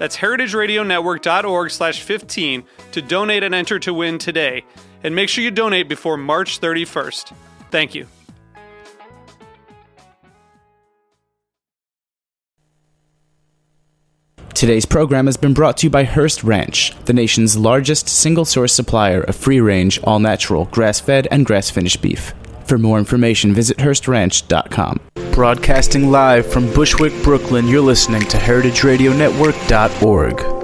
That's heritageradionetwork.org slash 15 to donate and enter to win today. And make sure you donate before March 31st. Thank you. Today's program has been brought to you by Hearst Ranch, the nation's largest single source supplier of free range, all natural, grass fed, and grass finished beef. For more information, visit HearstRanch.com. Broadcasting live from Bushwick, Brooklyn, you're listening to HeritageRadioNetwork.org.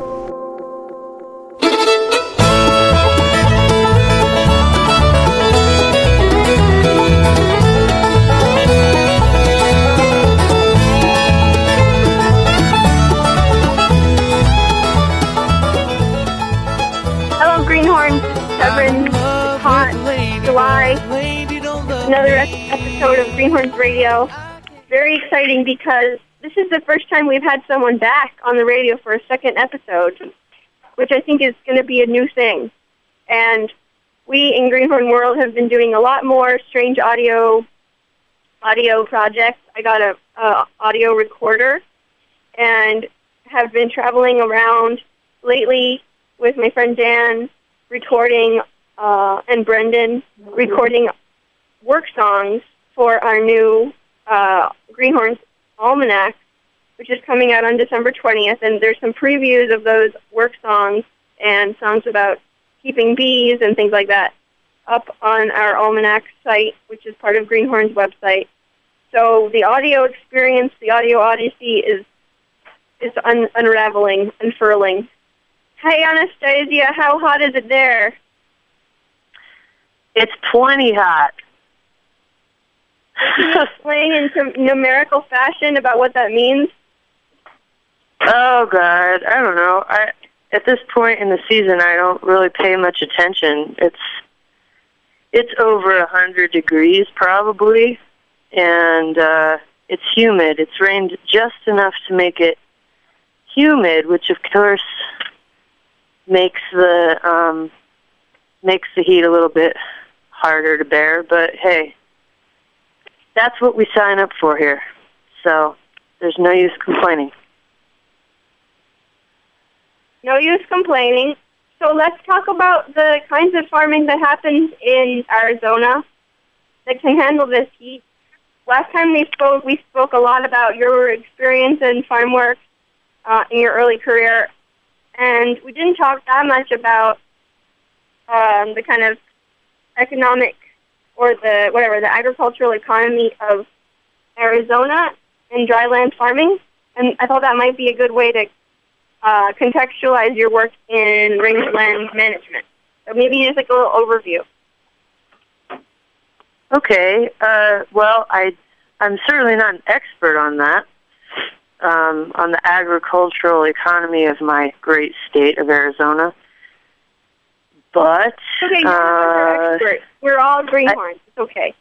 Greenhorns Radio. Very exciting because this is the first time we've had someone back on the radio for a second episode, which I think is going to be a new thing. And we in Greenhorn World have been doing a lot more strange audio audio projects. I got a, a audio recorder and have been traveling around lately with my friend Dan, recording, uh, and Brendan, recording work songs for our new uh, Greenhorns Almanac, which is coming out on December 20th. And there's some previews of those work songs and songs about keeping bees and things like that up on our Almanac site, which is part of Greenhorn's website. So the audio experience, the audio odyssey is is un- unraveling, unfurling. Hi, Anastasia. How hot is it there? It's plenty hot. Explain in some numerical fashion about what that means? Oh God, I don't know. I at this point in the season, I don't really pay much attention. It's it's over a hundred degrees probably, and uh, it's humid. It's rained just enough to make it humid, which of course makes the um, makes the heat a little bit harder to bear. But hey, that's what we sign up for here. So there's no use complaining. No use complaining. So let's talk about the kinds of farming that happens in Arizona that can handle this heat. Last time we spoke, we spoke a lot about your experience in farm work uh, in your early career, and we didn't talk that much about um, the kind of economic or the whatever the agricultural economy of Arizona and dryland farming. And I thought that might be a good way to uh, contextualize your work in rangeland management. So maybe just like a little overview. Okay. Uh, well, I I'm certainly not an expert on that. Um, on the agricultural economy of my great state of Arizona. But Okay, you're uh, an expert. We're all greenhorns. It's okay.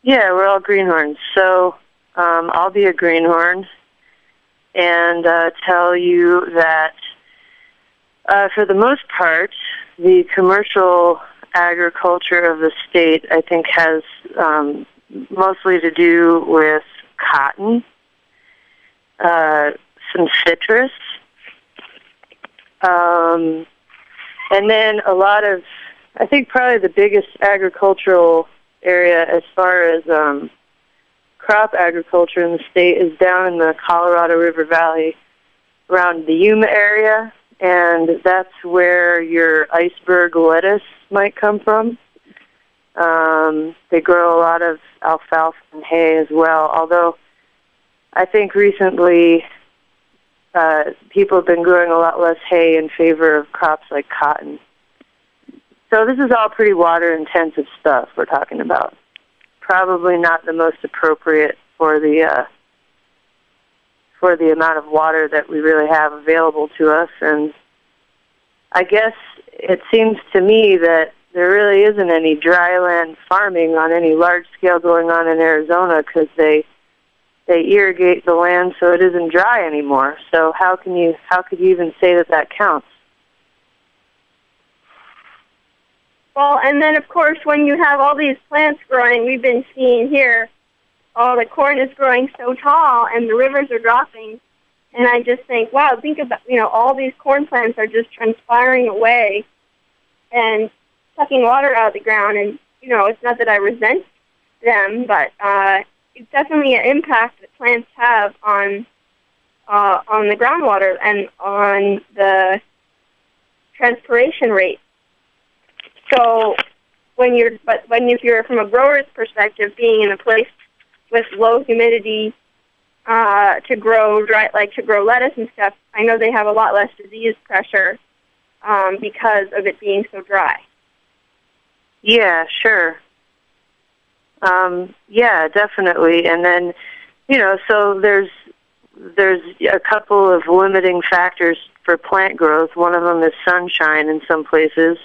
Yeah, we're all greenhorns. So um, I'll be a greenhorn and uh, tell you that uh, for the most part, the commercial agriculture of the state, I think, has um, mostly to do with cotton, uh, some citrus, um, and then a lot of, I think, probably the biggest agricultural area as far as um, crop agriculture in the state is down in the Colorado River Valley around the Yuma area, and that's where your iceberg lettuce might come from. Um, they grow a lot of alfalfa and hay as well. Although I think recently uh, people have been growing a lot less hay in favor of crops like cotton. So this is all pretty water intensive stuff we're talking about. Probably not the most appropriate for the uh, for the amount of water that we really have available to us and I guess it seems to me that there really isn't any dryland farming on any large scale going on in Arizona because they they irrigate the land so it isn't dry anymore. So how can you how could you even say that that counts? Well, and then of course when you have all these plants growing, we've been seeing here, all the corn is growing so tall and the rivers are dropping. And I just think, wow, think about, you know, all these corn plants are just transpiring away and sucking water out of the ground. And, you know, it's not that I resent them, but uh, it's definitely an impact that plants have on uh, on the groundwater and on the transpiration rate. So when you're, but when if you're from a grower's perspective, being in a place with low humidity uh, to grow dry, like to grow lettuce and stuff, I know they have a lot less disease pressure um, because of it being so dry. Yeah, sure. Um, yeah, definitely. And then, you know, so there's there's a couple of limiting factors for plant growth. One of them is sunshine in some places.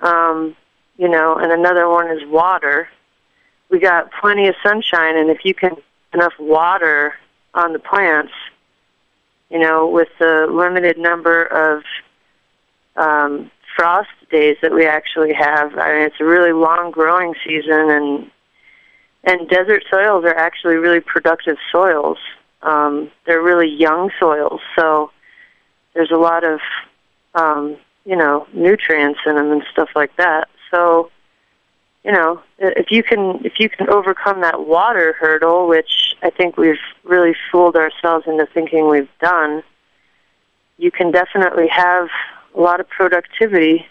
Um, you know, and another one is water. We got plenty of sunshine, and if you can enough water on the plants, you know, with the limited number of um, frost days that we actually have. I mean, it's a really long growing season, and and desert soils are actually really productive soils. Um, they're really young soils, so there's a lot of um, you know nutrients in them and stuff like that. So you know, if you can if you can overcome that water hurdle, which I think we've really fooled ourselves into thinking we've done, you can definitely have a lot of productivity.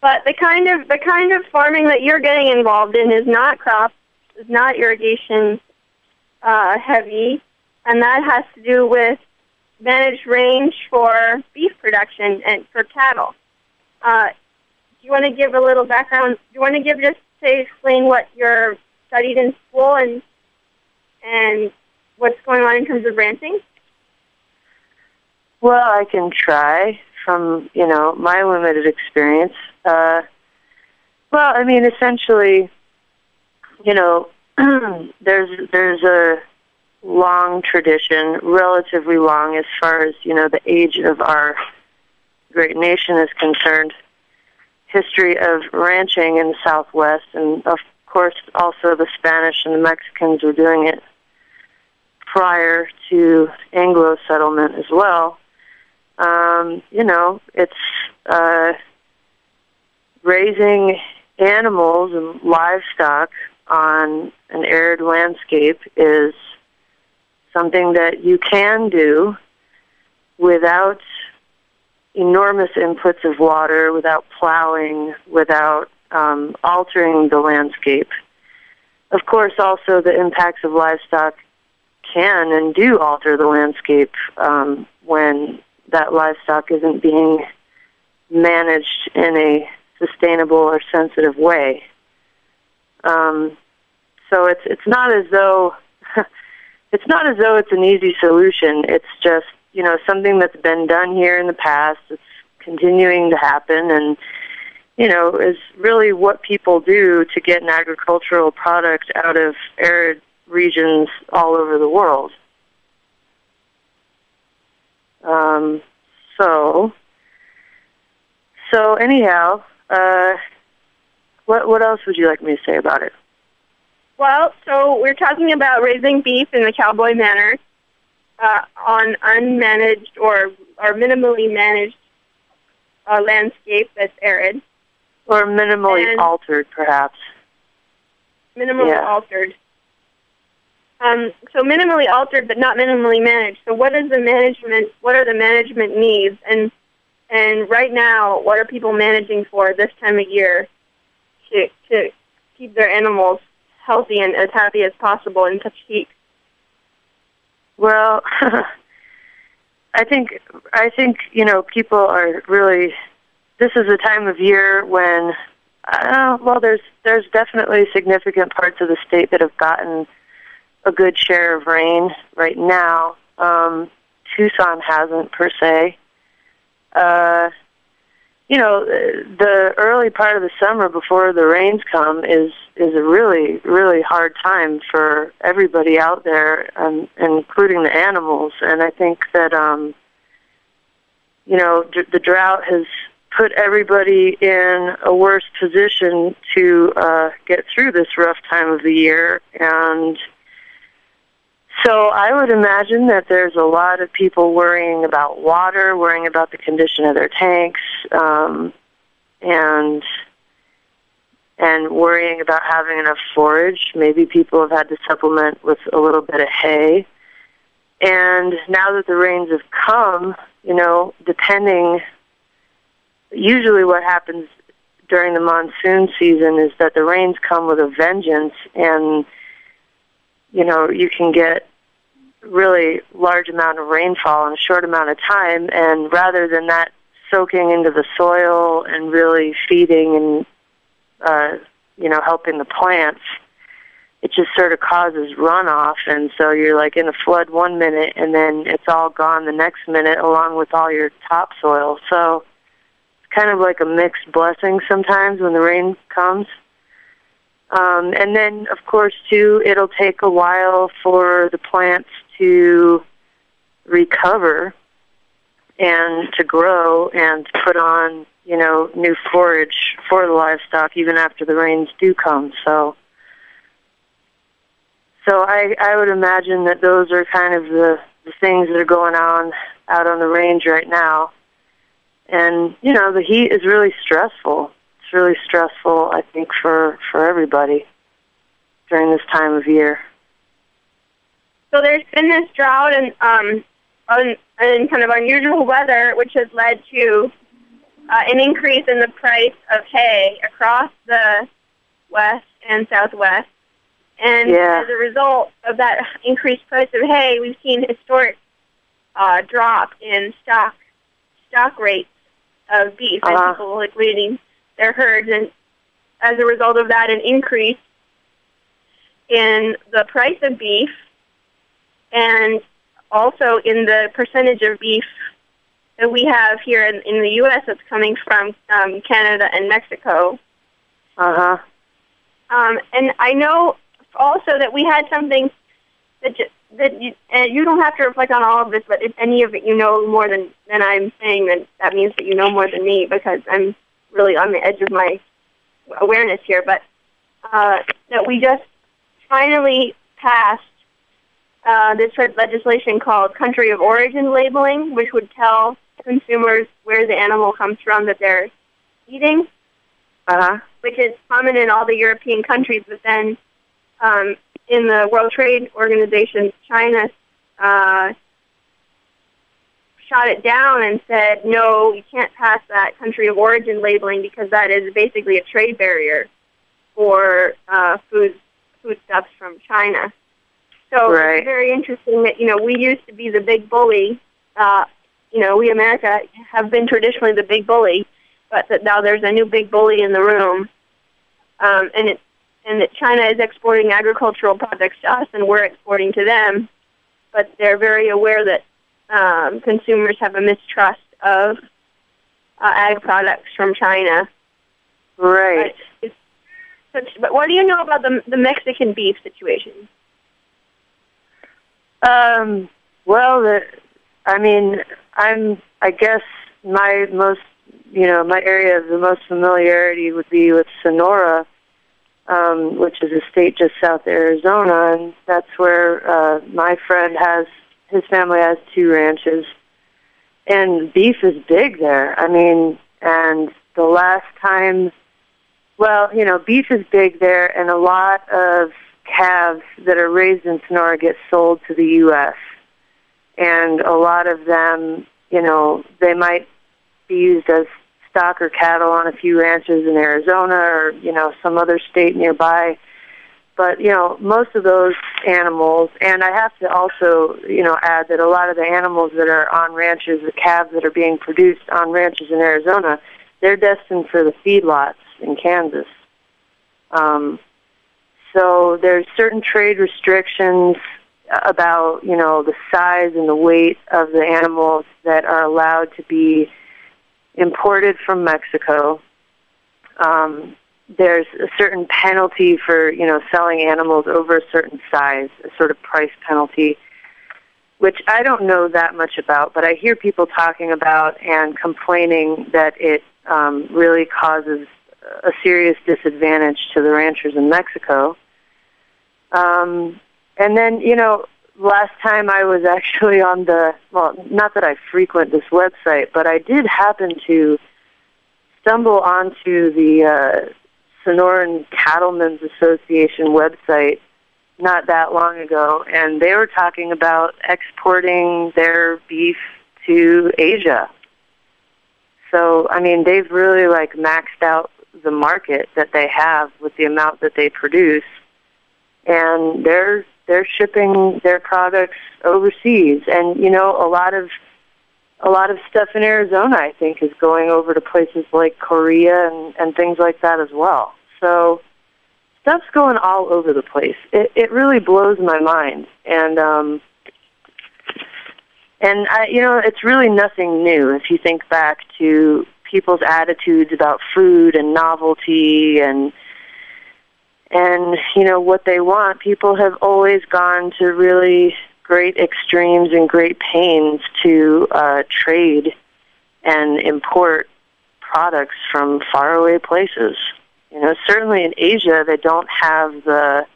But the kind of the kind of farming that you're getting involved in is not crop, is not irrigation uh, heavy, and that has to do with managed range for beef production and for cattle. Uh, do you want to give a little background? Do you want to give just say explain what you're studied in school and and what's going on in terms of ranching? Well, I can try from you know my limited experience. Uh, well, I mean, essentially, you know, there's there's a long tradition, relatively long as far as you know the age of our great nation is concerned history of ranching in the Southwest, and of course, also the Spanish and the Mexicans were doing it prior to Anglo settlement as well. Um, you know, it's uh, raising animals and livestock on an arid landscape is something that you can do without enormous inputs of water without plowing, without um, altering the landscape. Of course, also the impacts of livestock can and do alter the landscape um, when that livestock isn't being managed in a sustainable or sensitive way. Um, so it's it's not as though it's not as though it's an easy solution. It's just you know something that's been done here in the past. It's continuing to happen, and you know is really what people do to get an agricultural product out of arid regions all over the world. Um, so, so anyhow, uh, what what else would you like me to say about it? Well, so we're talking about raising beef in the cowboy manner uh, on unmanaged or or minimally managed uh, landscape that's arid, or minimally and altered, perhaps. Minimally Yeah. altered. Um, so minimally altered, but not minimally managed. So what is the management? What are the management needs? And And right now, what are people managing for this time of year to to keep their animals healthy and as happy as possible in such heat? Well, I think I think you know people are really. This is a time of year when, uh, well, there's there's definitely significant parts of the state that have gotten a good share of rain right now. Um, Tucson hasn't per se. Uh, you know, the early part of the summer before the rains come is is a really really hard time for everybody out there, um, including the animals. And I think that um, you know d- the drought has put everybody in a worse position to uh, get through this rough time of the year and so I would imagine that there's a lot of people worrying about water, worrying about the condition of their tanks, um, and and worrying about having enough forage. Maybe people have had to supplement with a little bit of hay. And now that the rains have come, you know, depending, usually what happens during the monsoon season is that the rains come with a vengeance and you know, you can get really large amount of rainfall in a short amount of time and rather than that soaking into the soil and really feeding and uh you know helping the plants it just sort of causes runoff. And so you're like in a flood one minute and then it's all gone the next minute along with all your topsoil. So it's kind of like a mixed blessing sometimes when the rain comes um, and then, of course, too, it'll take a while for the plants to recover and to grow and put on, you know, new forage for the livestock even after the rains do come. So, so I, I would imagine that those are kind of the, the things that are going on out on the range right now. And, you know, the heat is really stressful it's really stressful, I think, for for everybody during this time of year. So there's been this drought and um, un, and kind of unusual weather, which has led to uh, an increase in the price of hay across the west and southwest. And yeah. as a result of that increased price of hay, we've seen historic uh, drop in stock stock rates of beef, uh-huh. and people like leading their herds, and as a result of that, an increase in the price of beef and also in the percentage of beef that we have here in, in the U.S. that's coming from um, Canada and Mexico. Uh huh. Um, and I know also that we had something that ju- that you, uh, you don't have to reflect on all of this, but if any of it you know more than than I'm saying, then that means that you know more than me because I'm really on the edge of my awareness here, but uh, that we just finally passed uh, this legislation called country of origin labeling, which would tell consumers where the animal comes from that they're eating, uh-huh. which is common in all the European countries, but then um, in the World Trade Organization, China uh, shot it down and said, no, you can't pass that country of origin labeling because that is basically a trade barrier for uh, food foodstuffs from China. So right. it's very interesting that you know we used to be the big bully. Uh, you know, we America have been traditionally the big bully, but that now there's a new big bully in the room, um, and it and that China is exporting agricultural products to us, and we're exporting to them. But they're very aware that um, consumers have a mistrust of uh, ag products from China. Right. But, it's, but what do you know about the the Mexican beef situation? Um. Well, the, I mean, I'm. I guess my most, you know, my area of the most familiarity would be with Sonora, um, which is a state just south of Arizona, and that's where uh, my friend has his family has two ranches, and beef is big there. I mean, and the last time, well, you know, beef is big there, and a lot of calves that are raised in Sonora get sold to the U.S. And a lot of them, you know, they might be used as stock or cattle on a few ranches in Arizona or you know some other state nearby. But you know most of those animals, and I have to also you know add that a lot of the animals that are on ranches, the calves that are being produced on ranches in Arizona, they're destined for the feedlots in Kansas. Um, so there's certain trade restrictions about you know the size and the weight of the animals that are allowed to be imported from Mexico. Um, there's a certain penalty for you know selling animals over a certain size, a sort of price penalty, which I don't know that much about, but I hear people talking about and complaining that it um, really causes a serious disadvantage to the ranchers in Mexico. Um, and then, you know, last time I was actually on the, well, not that I frequent this website, but I did happen to stumble onto the uh, Sonoran Cattlemen's Association website not that long ago, and they were talking about exporting their beef to Asia. So, I mean, they've really like maxed out the market that they have with the amount that they produce, and they're they're shipping their products overseas. And you know, a lot of a lot of stuff in Arizona, I think, is going over to places like Korea and and things like that as well. So stuff's going all over the place. It it really blows my mind, and um, and I, you know, it's really nothing new if you think back to people's attitudes about food and novelty and and you know what they want. People have always gone to really great extremes and great pains to uh, trade and import products from faraway places. You know, certainly in Asia, they don't have the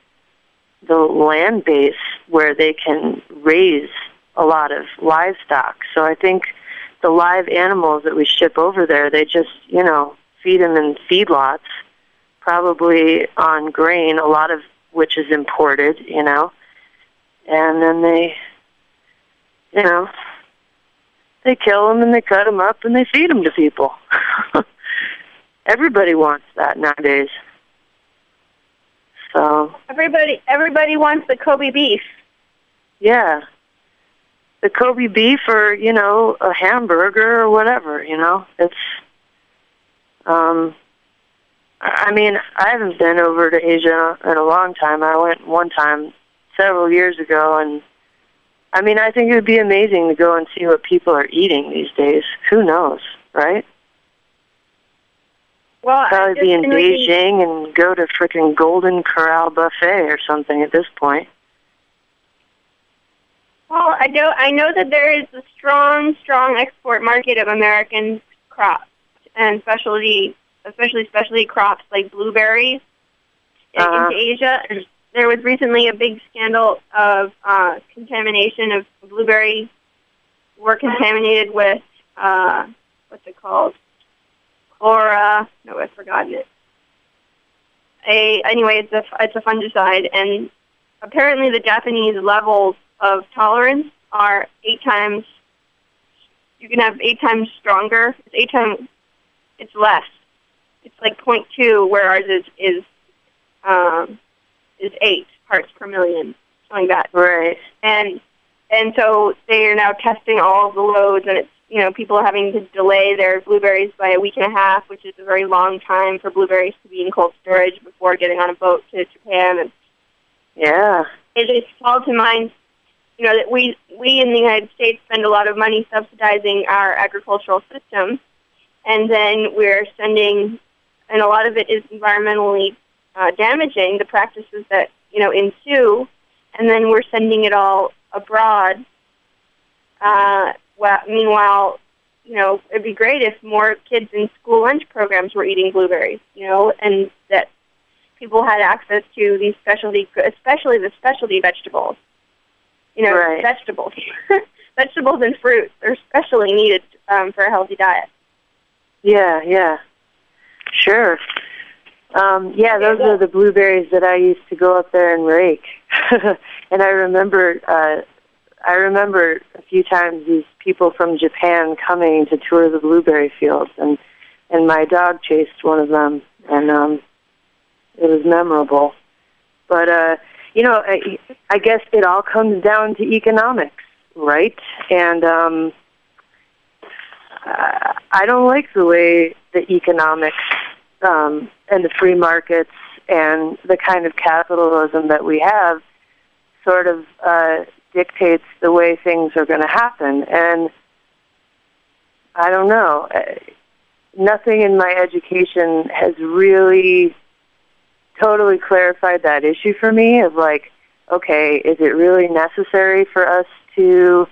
the land base where they can raise a lot of livestock. So I think the live animals that we ship over there, they just, you know, feed them in feedlots, probably on grain, a lot of which is imported, you know. And then they, you know, they kill them and they cut them up and they feed them to people. Everybody wants that nowadays. So everybody, everybody wants the Kobe beef. Yeah, the Kobe beef or you know a hamburger or whatever. You know, it's. Um, I mean, I haven't been over to Asia in a long time. I went one time several years ago, and I mean, I think it would be amazing to go and see what people are eating these days. Who knows, right? Well, probably be in Beijing and go to freaking Golden Corral buffet or something at this point. Well, I know I know that there is a strong, strong export market of American crops and specialty, especially specialty crops like blueberries uh-huh. into Asia. And there was recently a big scandal of uh, contamination of blueberries were contaminated with uh, what's it called? Chlora. No, I've forgotten it. A anyway, it's a it's a fungicide, and apparently the Japanese levels of tolerance are eight times. You can have eight times stronger. It's eight times. It's less. It's like 0.2, where ours is is um, is eight parts per million, something like that. Right. And and so they are now testing all the loads, and it's you know people having to delay their blueberries by a week and a half, which is a very long time for blueberries to be in cold storage before getting on a boat to Japan. And yeah, it just called to mind, you know, that we we in the United States spend a lot of money subsidizing our agricultural system, and then we're sending, and a lot of it is environmentally uh, damaging. The practices that you know ensue, and then we're sending it all abroad. Uh, well, meanwhile, you know, it'd be great if more kids in school lunch programs were eating blueberries, you know, and that people had access to these specialty, especially the specialty vegetables. You know, right. vegetables, vegetables and fruits are especially needed um, for a healthy diet. Yeah, yeah, sure. Um, yeah, those are the blueberries that I used to go up there and rake. and I remember uh, I remember a few times these people from Japan coming to tour the blueberry fields, and and my dog chased one of them, and um, it was memorable. But uh, you know, I, I guess it all comes down to economics, right? And um, I don't like the way the economics um, and the free markets and the kind of capitalism that we have sort of uh, dictates the way things are going to happen. And I don't know. Uh, nothing in my education has really totally clarified that issue for me of like, okay, is it really necessary for us to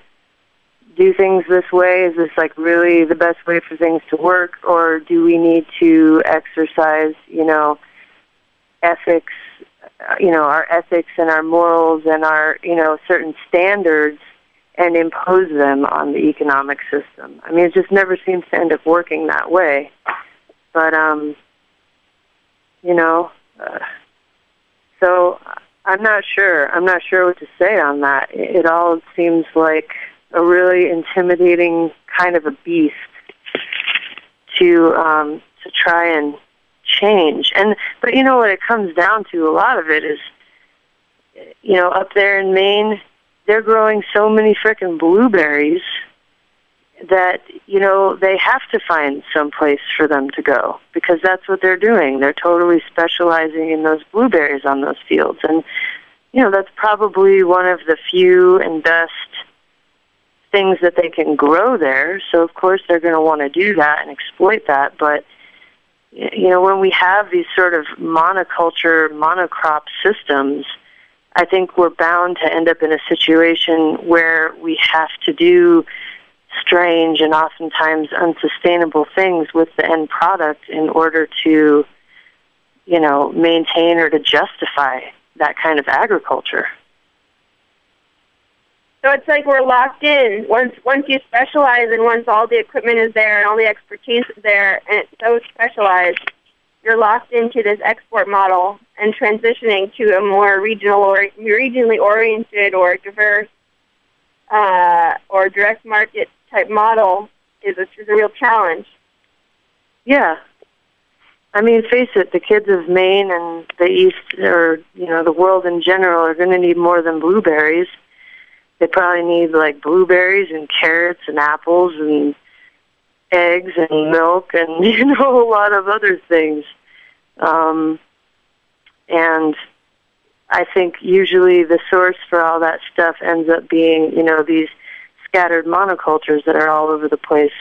do things this way? Is this like really the best way for things to work, or do we need to exercise, you know, ethics, you know, our ethics and our morals and our, you know, certain standards and impose them on the economic system? I mean, it just never seems to end up working that way. But, um, you know, uh, so I'm not sure. I'm not sure what to say on that. It all seems like a really intimidating kind of a beast to um, to try and change. And but you know what it comes down to a lot of it is you know up there in Maine they're growing so many frickin' blueberries that you know they have to find some place for them to go because that's what they're doing. They're totally specializing in those blueberries on those fields and you know that's probably one of the few and best things that they can grow there. So of course they're going to want to do that and exploit that. But you know when we have these sort of monoculture, monocrop systems, I think we're bound to end up in a situation where we have to do strange and oftentimes unsustainable things with the end product in order to, you know, maintain or to justify that kind of agriculture. So it's like we're locked in. Once once you specialize and once all the equipment is there and all the expertise is there and it's so specialized, you're locked into this export model and transitioning to a more regional or regionally oriented or diverse uh, or direct market type model is a, is a real challenge. Yeah. I mean, face it, the kids of Maine and the East, or you know, the world in general, are going to need more than blueberries they probably need like blueberries and carrots and apples and eggs and milk and you know a lot of other things. Um, and I think usually the source for all that stuff ends up being you know these scattered monocultures that are all over the place.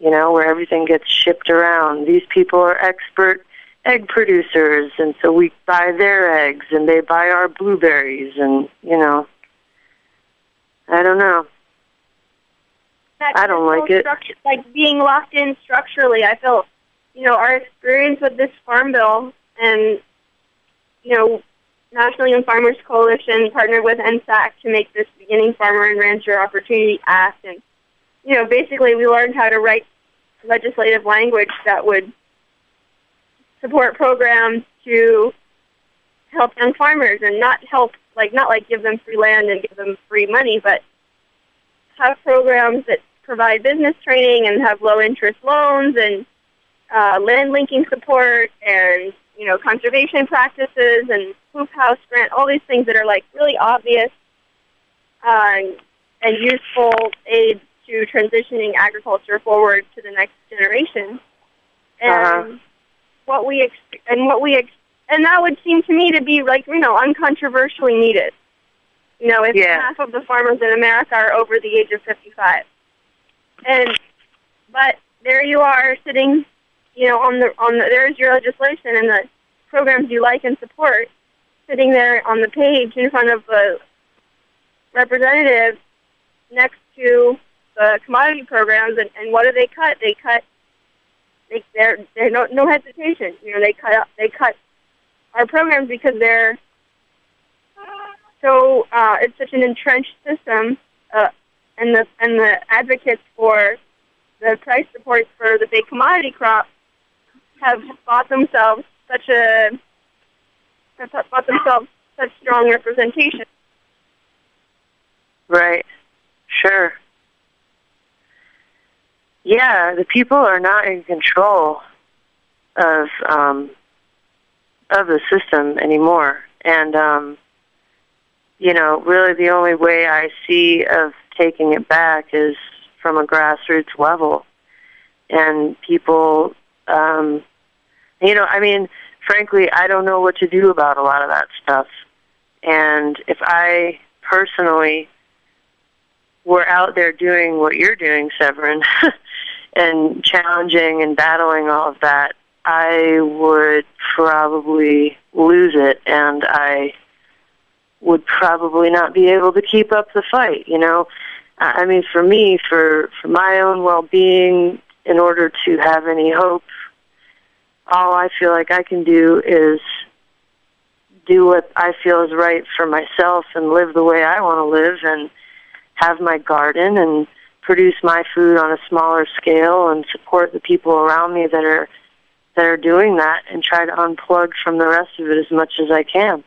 You know where everything gets shipped around. These people are expert egg producers, and so we buy their eggs, and they buy our blueberries, and you know I don't know. I don't like it. Like being locked in structurally, I feel, you know, our experience with this farm bill and, you know, National Young Farmers Coalition partnered with NSAC to make this Beginning Farmer and Rancher Opportunity Act, and you know, basically, we learned how to write legislative language that would support programs to help young farmers and not help like not like give them free land and give them free money, but have programs that provide business training and have low interest loans and uh, land linking support and you know conservation practices and hoop house grant, all these things that are like really obvious uh, and useful aid to transitioning agriculture forward to the next generation. And uh-huh. what we ex- and what we ex- and that would seem to me to be like you know uncontroversially needed. You know, if yeah. half of the farmers in America are over the age of 55, and but there you are sitting, you know, on the on the there's your legislation and the programs you like and support, sitting there on the page in front of the representative next to the commodity programs, and, and what do they cut? They cut. They, they're, they're no, no hesitation. You know, they cut they cut our programs because they're so uh, it's such an entrenched system, uh, and the and the advocates for the price support for the big commodity crop have bought themselves such a have bought themselves such strong representation. Right. Sure. Yeah, the people are not in control of um, of the system anymore, and um, you know, really the only way I see of taking it back is from a grassroots level, and people, um, you know, I mean, frankly, I don't know what to do about a lot of that stuff, and if I personally were out there doing what you're doing, Severine, and challenging and battling all of that, I would probably lose it, and I would probably not be able to keep up the fight. You know, I mean, for me, for for my own well-being, in order to have any hope, all I feel like I can do is do what I feel is right for myself and live the way I want to live and have my garden and produce my food on a smaller scale and support the people around me that are that are doing that and try to unplug from the rest of it as much as I can.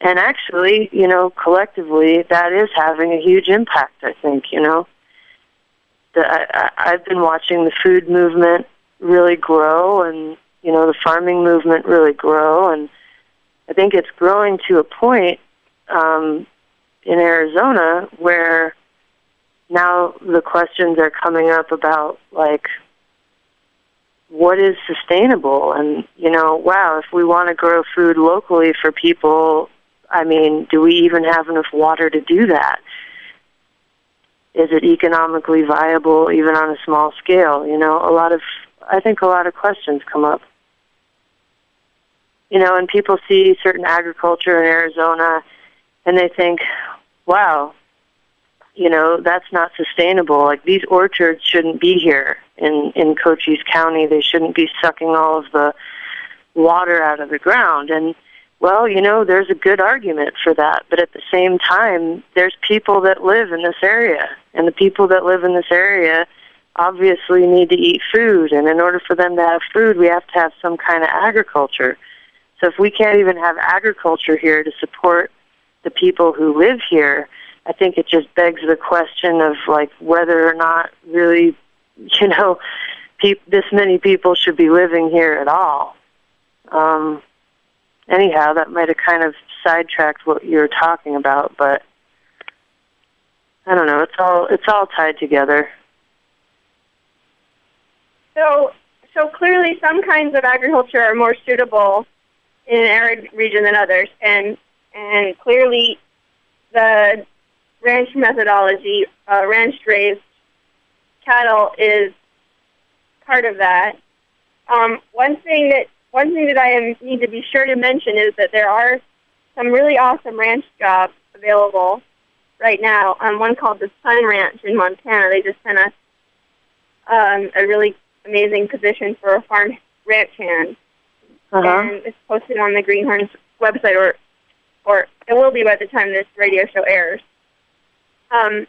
And actually, you know, collectively, that is having a huge impact. I think, you know, the, I, I've been watching the food movement really grow, and you know, the farming movement really grow, and I think it's growing to a point um, in Arizona where now the questions are coming up about like what is sustainable? And you know wow if we want to grow food locally for people i mean do we even have enough water to do that? Is it economically viable even on a small scale? You know a lot of i think a lot of questions come up. You know and people see certain agriculture in arizona and they think wow you know that's not sustainable. Like these orchards shouldn't be here in in cochise county they shouldn't be sucking all of the water out of the ground. And well you know there's a good argument for that but at the same time there's people that live in this area. And the people that live in this area obviously need to eat food. And in order for them to have food we have to have some kind of agriculture. So if we can't even have agriculture here to support the people who live here I think it just begs the question of like whether or not really, you know, pe- this many people should be living here at all. Um, anyhow, that might have kind of sidetracked what you were talking about, but I don't know. It's all it's all tied together. So, so clearly, some kinds of agriculture are more suitable in an arid region than others, and and clearly, the ranch methodology, uh, ranch raised cattle is part of that. Um, one thing that one thing that I am, need to be sure to mention is that there are some really awesome ranch jobs available right now. Um, one called the Sun Ranch in Montana. They just sent us um, a really amazing position for a farm ranch hand, Uh-huh. and it's posted on the Greenhorns website, or or it will be by the time this radio show airs. Um,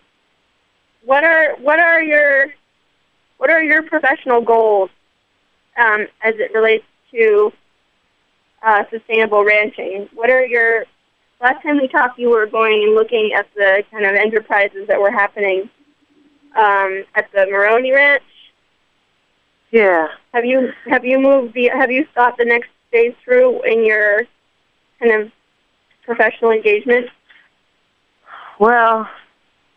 what are what are your what are your professional goals um, as it relates to uh, sustainable ranching? What are your last time we talked, you were going and looking at the kind of enterprises that were happening um, at the Maroney Ranch. Yeah. Have you have you moved? The, have you thought the next phase through in your kind of professional engagement? Well,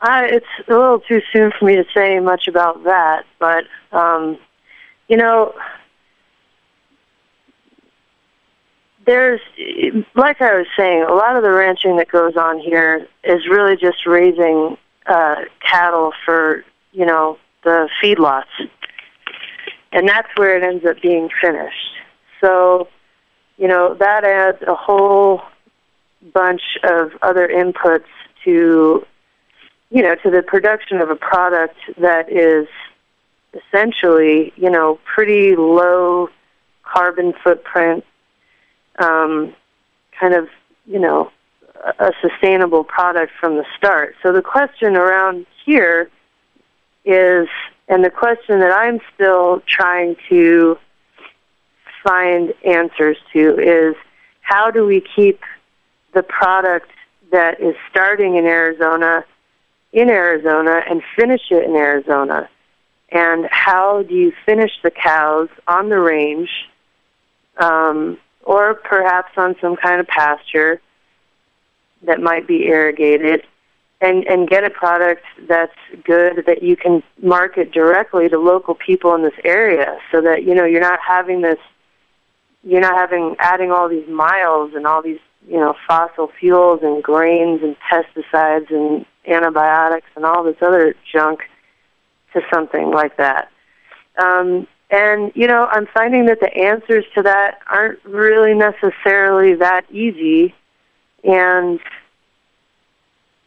I, it's a little too soon for me to say much about that, but um, you know, there's like I was saying, a lot of the ranching that goes on here is really just raising uh, cattle for you know the feedlots, and that's where it ends up being finished. So, you know, that adds a whole bunch of other inputs to you know to the production of a product that is essentially you know pretty low carbon footprint um, kind of you know a a sustainable product from the start. So the question around here is and the question that I'm still trying to find answers to is how do we keep the product that is starting in Arizona in Arizona and finish it in Arizona? And how do you finish the cows on the range, um, or perhaps on some kind of pasture that might be irrigated, and and get a product that's good that you can market directly to local people in this area, so that you know you're not having this, you're not having adding all these miles and all these you know fossil fuels and grains and pesticides and antibiotics and all this other junk to something like that. Um, and you know, I'm finding that the answers to that aren't really necessarily that easy, and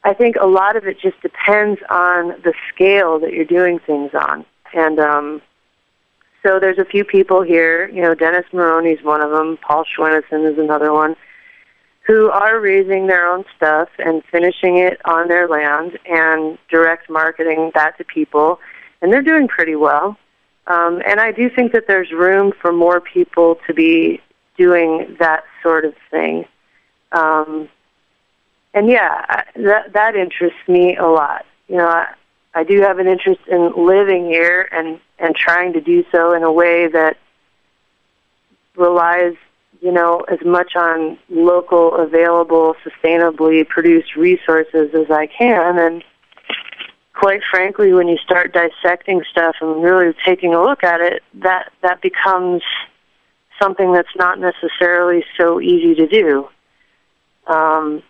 I think a lot of it just depends on the scale that you're doing things on. And um, so there's a few people here. You know, Dennis Moroney's one of them. Paul Schwennesen is another one who are raising their own stuff and finishing it on their land and direct marketing that to people, and they're doing pretty well. Um, and I do think that there's room for more people to be doing that sort of thing. Um, and yeah, that that interests me a lot. You know, I, I do have an interest in living here and and trying to do so in a way that relies you know, as much on local, available, sustainably produced resources as I can. And quite frankly, when you start dissecting stuff and really taking a look at it, that that becomes something that's not necessarily so easy to do. Um,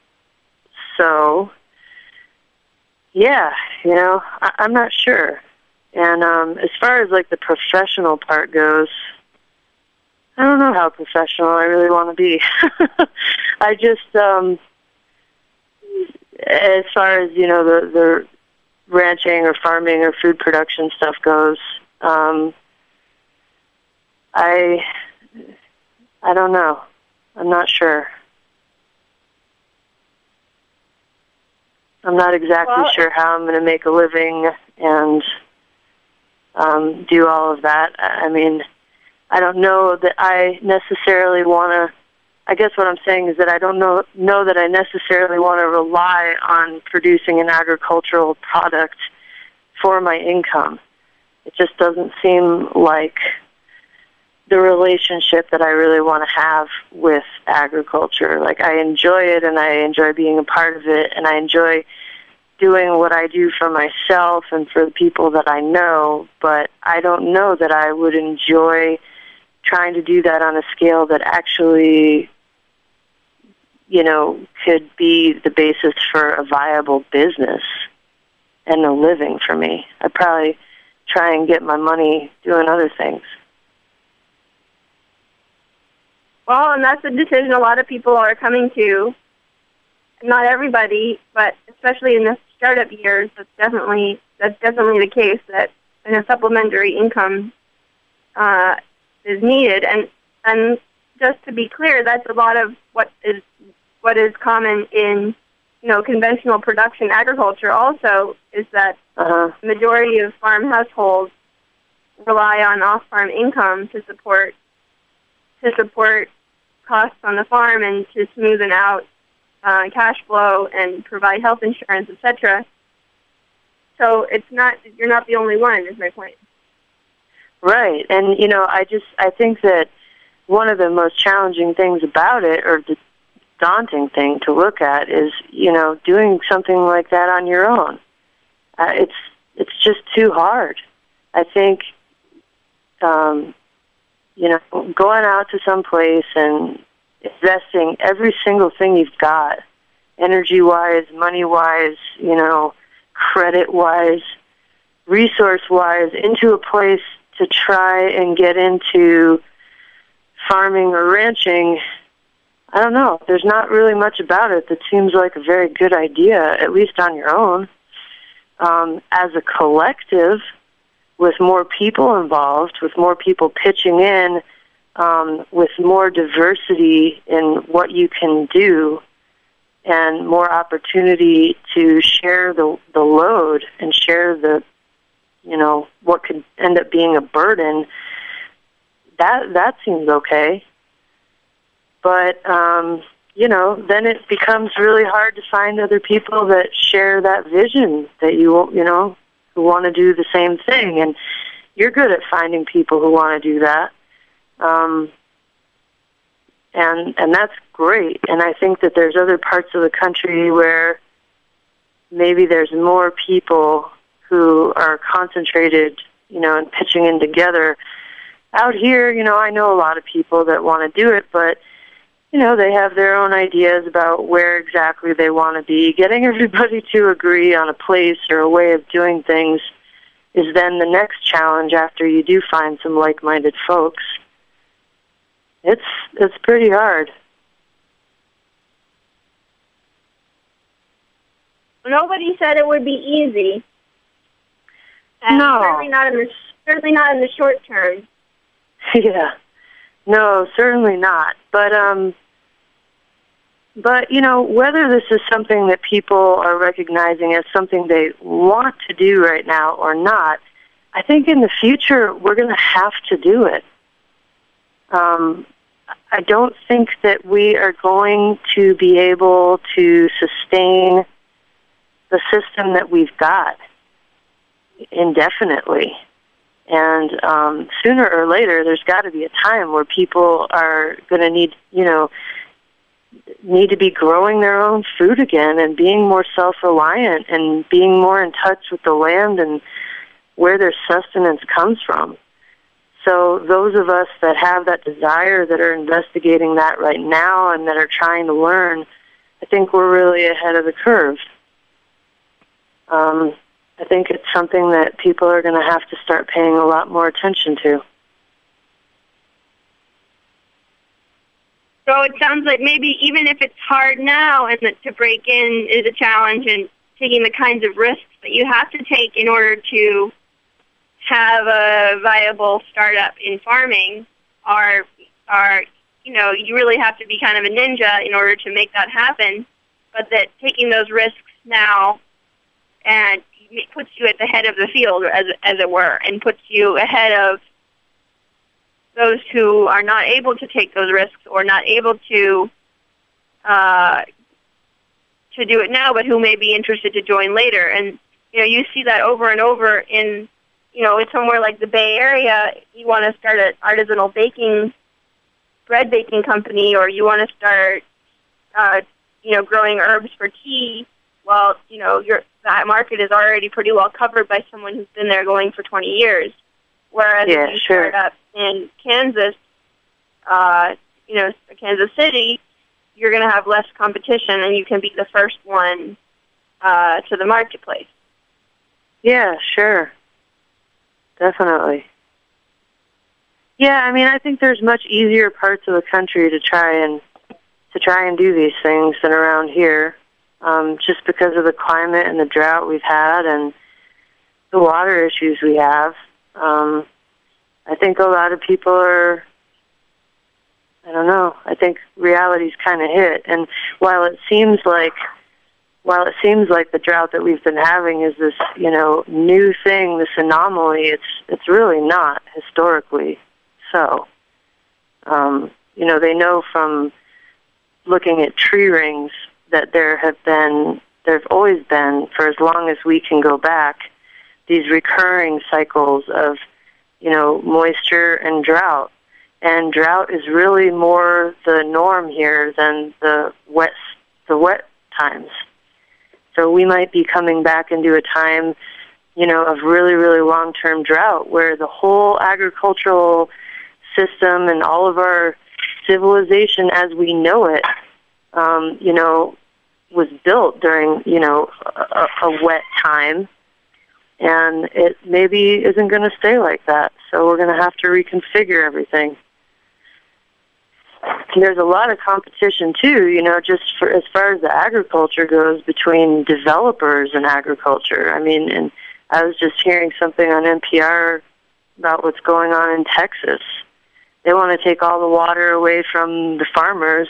so, yeah, you know, I, I'm not sure. And um, as far as like the professional part goes, I don't know how professional I really want to be. I just, um, as far as you know, the the ranching or farming or food production stuff goes, um, I, I don't know. I'm not sure. I'm not exactly well, sure how I'm going to make a living and um, do all of that. I mean I don't know that I necessarily want to. I guess what I'm saying is that I don't know know that I necessarily want to rely on producing an agricultural product for my income. It just doesn't seem like the relationship that I really want to have with agriculture. Like I enjoy it and I enjoy being a part of it and I enjoy doing what I do for myself and for the people that I know, but I don't know that I would enjoy trying to do that on a scale that actually, you know, could be the basis for a viable business and a living for me. I'd probably try and get my money doing other things. Well, and that's a decision a lot of people are coming to. Not everybody, but especially in the startup years, that's definitely that's definitely the case. That in a supplementary income uh, is needed. And and just to be clear, that's a lot of what is what is common in you know conventional production agriculture. Also, is that uh-huh. majority of farm households rely on off-farm income to support to support costs on the farm and to smoothen out uh, cash flow and provide health insurance, etc. So it's not you're not the only one. Is my point. Right. And, you know, I just, I think that one of the most challenging things about it, or the daunting thing to look at, is, you know, doing something like that on your own. Uh, it's, it's just too hard. I think, um, you know, going out to some place and investing every single thing you've got, energy wise, money wise, you know, credit wise, resource wise, into a place to try and get into farming or ranching, I don't know. There's not really much about it that seems like a very good idea, at least on your own. Um, as a collective, with more people involved, with more people pitching in, um, with more diversity in what you can do, and more opportunity to share the the load and share the you know what could end up being a burden that that seems okay but um you know, then it becomes really hard to find other people that share that vision that you, you know, who want to do the same thing. And you're good at finding people who want to do that. Um, and and that's great. And I think that there's other parts of the country where maybe there's more people who are concentrated, you know, and pitching in together. Out here, you know, I know a lot of people that want to do it, but you know, they have their own ideas about where exactly they want to be. Getting everybody to agree on a place or a way of doing things is then the next challenge after you do find some like-minded folks. It's it's pretty hard. Nobody said it would be easy. And No. Certainly not in the certainly not in the short term. Yeah. No, certainly not. But um but you know, whether this is something that people are recognizing as something they want to do right now or not, I think in the future we're going to have to do it. Um I don't think that we are going to be able to sustain the system that we've got indefinitely. And um, sooner or later, there's got to be a time where people are going to need, you know, need to be growing their own food again and being more self-reliant and being more in touch with the land and where their sustenance comes from. So those of us that have that desire, that are investigating that right now and that are trying to learn, I think we're really ahead of the curve. Um, I think it's something that people are going to have to start paying a lot more attention to. So it sounds like maybe even if it's hard now and that to break in is a challenge and taking the kinds of risks that you have to take in order to have a viable startup in farming are are you know, you really have to be kind of a ninja in order to make that happen. But that taking those risks now and puts you at the head of the field as as it were and puts you ahead of those who are not able to take those risks or not able to uh, to do it now, but who may be interested to join later. And you know, you see that over and over in you know, in somewhere like the Bay Area. You want to start an artisanal baking, bread baking company, or you want to start, uh, you know, growing herbs for tea. Well, you know, your that market is already pretty well covered by someone who's been there going for 20 years. Whereas Yeah, if you sure. start up in Kansas, uh, you know, Kansas City, you're going to have less competition, and you can be the first one uh, to the marketplace. Yeah, sure. Definitely. Yeah, I mean, I think there's much easier parts of the country to try and to try and do these things than around here, um, just because of the climate and the drought we've had and the water issues we have. Um, I think a lot of people are. I don't know. I think reality's kind of hit, and while it seems like while it seems like the drought that we've been having is this, you know, new thing, this anomaly, it's it's really not historically so. Um, you know, they know from looking at tree rings that there have been there've always been for as long as we can go back these recurring cycles of, you know, moisture and drought. And drought is really more the norm here than the wet the wet times. So we might be coming back into a time, you know, of really, really long-term drought where the whole agricultural system and all of our civilization as we know it, um, you know, was built during, you know, a, a wet time. And it maybe isn't going to stay like that. So we're going to have to reconfigure everything. There's a lot of competition too, you know, just for as far as the agriculture goes between developers and agriculture. I mean, and I was just hearing something on NPR about what's going on in Texas. They want to take all the water away from the farmers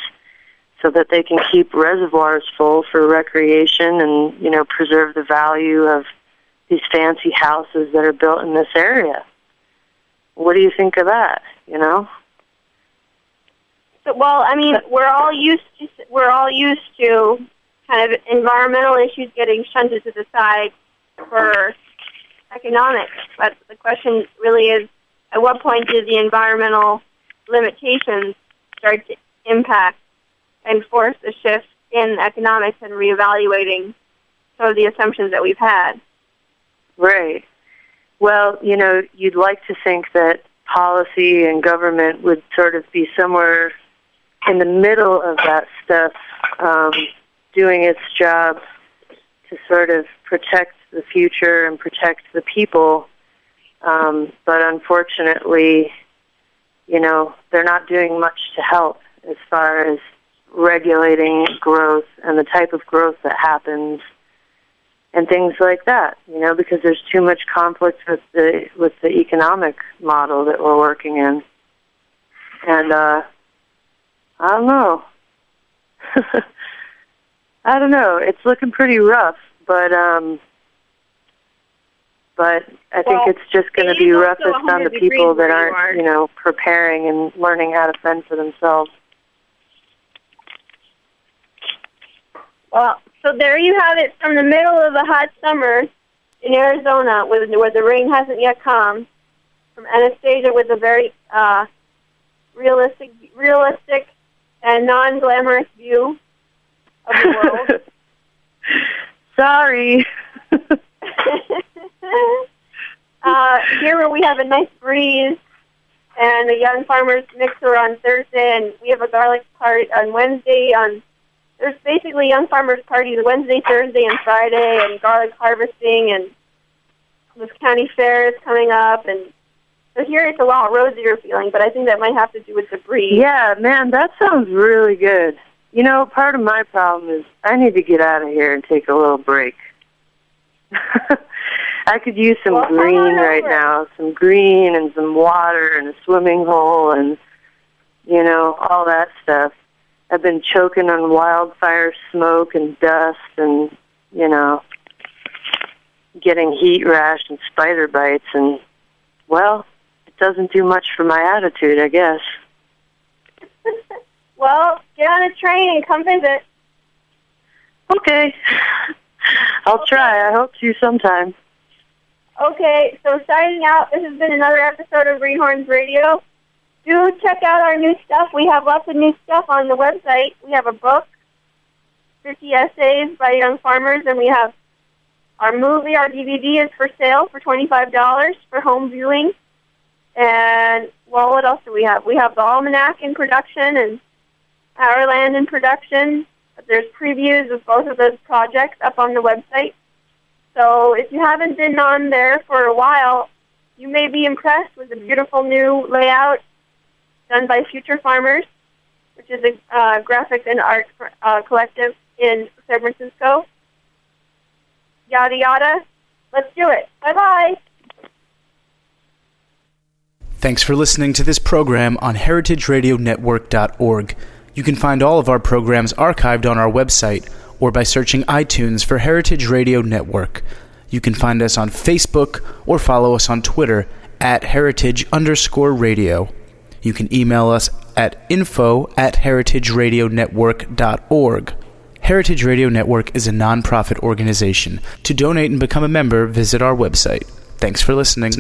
so that they can keep reservoirs full for recreation and, you know, preserve the value of these fancy houses that are built in this area. What do you think of that, you know? So, well, I mean, we're all used to we're all used to kind of environmental issues getting shunted to the side for economics. But the question really is, at what point do the environmental limitations start to impact and force a shift in economics and reevaluating some of the assumptions that we've had? Right. Well, you know, you'd like to think that policy and government would sort of be somewhere in the middle of that stuff, um, doing its job to sort of protect the future and protect the people. Um, but unfortunately, you know, they're not doing much to help as far as regulating growth and the type of growth that happens and things like that, you know, because there's too much conflict with the with the economic model that we're working in. And uh I don't know. I don't know. It's looking pretty rough, but um but I think Well, it's just going to be roughest on the people that aren't, you know, preparing and learning how to fend for themselves. Well, so there you have it from the middle of a hot summer in Arizona, where, where the rain hasn't yet come, from Anastasia with a very uh, realistic, realistic and non-glamorous view of the world. Sorry. uh, here where we have a nice breeze and the Young Farmers Mixer on Thursday, and we have a garlic cart on Wednesday. On there's basically Young Farmers parties Wednesday, Thursday, and Friday, and garlic harvesting, and this county fair is coming up, and so here it's a lot rosier feeling, but I think that might have to do with the breeze. Yeah, man, that sounds really good. You know, part of my problem is I need to get out of here and take a little break. I could use some Well, green right now, some green and some water and a swimming hole and you know, all that stuff. I've been choking on wildfire smoke and dust and, you know, getting heat rash and spider bites and well, it doesn't do much for my attitude, I guess. Well, get on a train and come visit. Okay. I'll try. I hope to sometime. Okay, so signing out, this has been another episode of Greenhorns Radio. Do check out our new stuff. We have lots of new stuff on the website. We have a book, 50 essays by young farmers, and we have our movie, our DVD is for sale for $25 for home viewing. And, well, what else do we have? We have the Almanac in production and Powerland in production. There's previews of both of those projects up on the website. So if you haven't been on there for a while, you may be impressed with the beautiful new layout done by Futurefarmers, which is a uh, graphics and art uh, collective in San Francisco. Yada yada. Let's do it. Bye bye. Thanks for listening to this program on heritageradionetwork.org. You can find all of our programs archived on our website or by searching iTunes for Heritage Radio Network. You can find us on Facebook or follow us on Twitter at heritage underscore radio. You can email us at info at heritageradionetwork.org. Heritage Radio Network is a nonprofit organization. To donate and become a member, visit our website. Thanks for listening.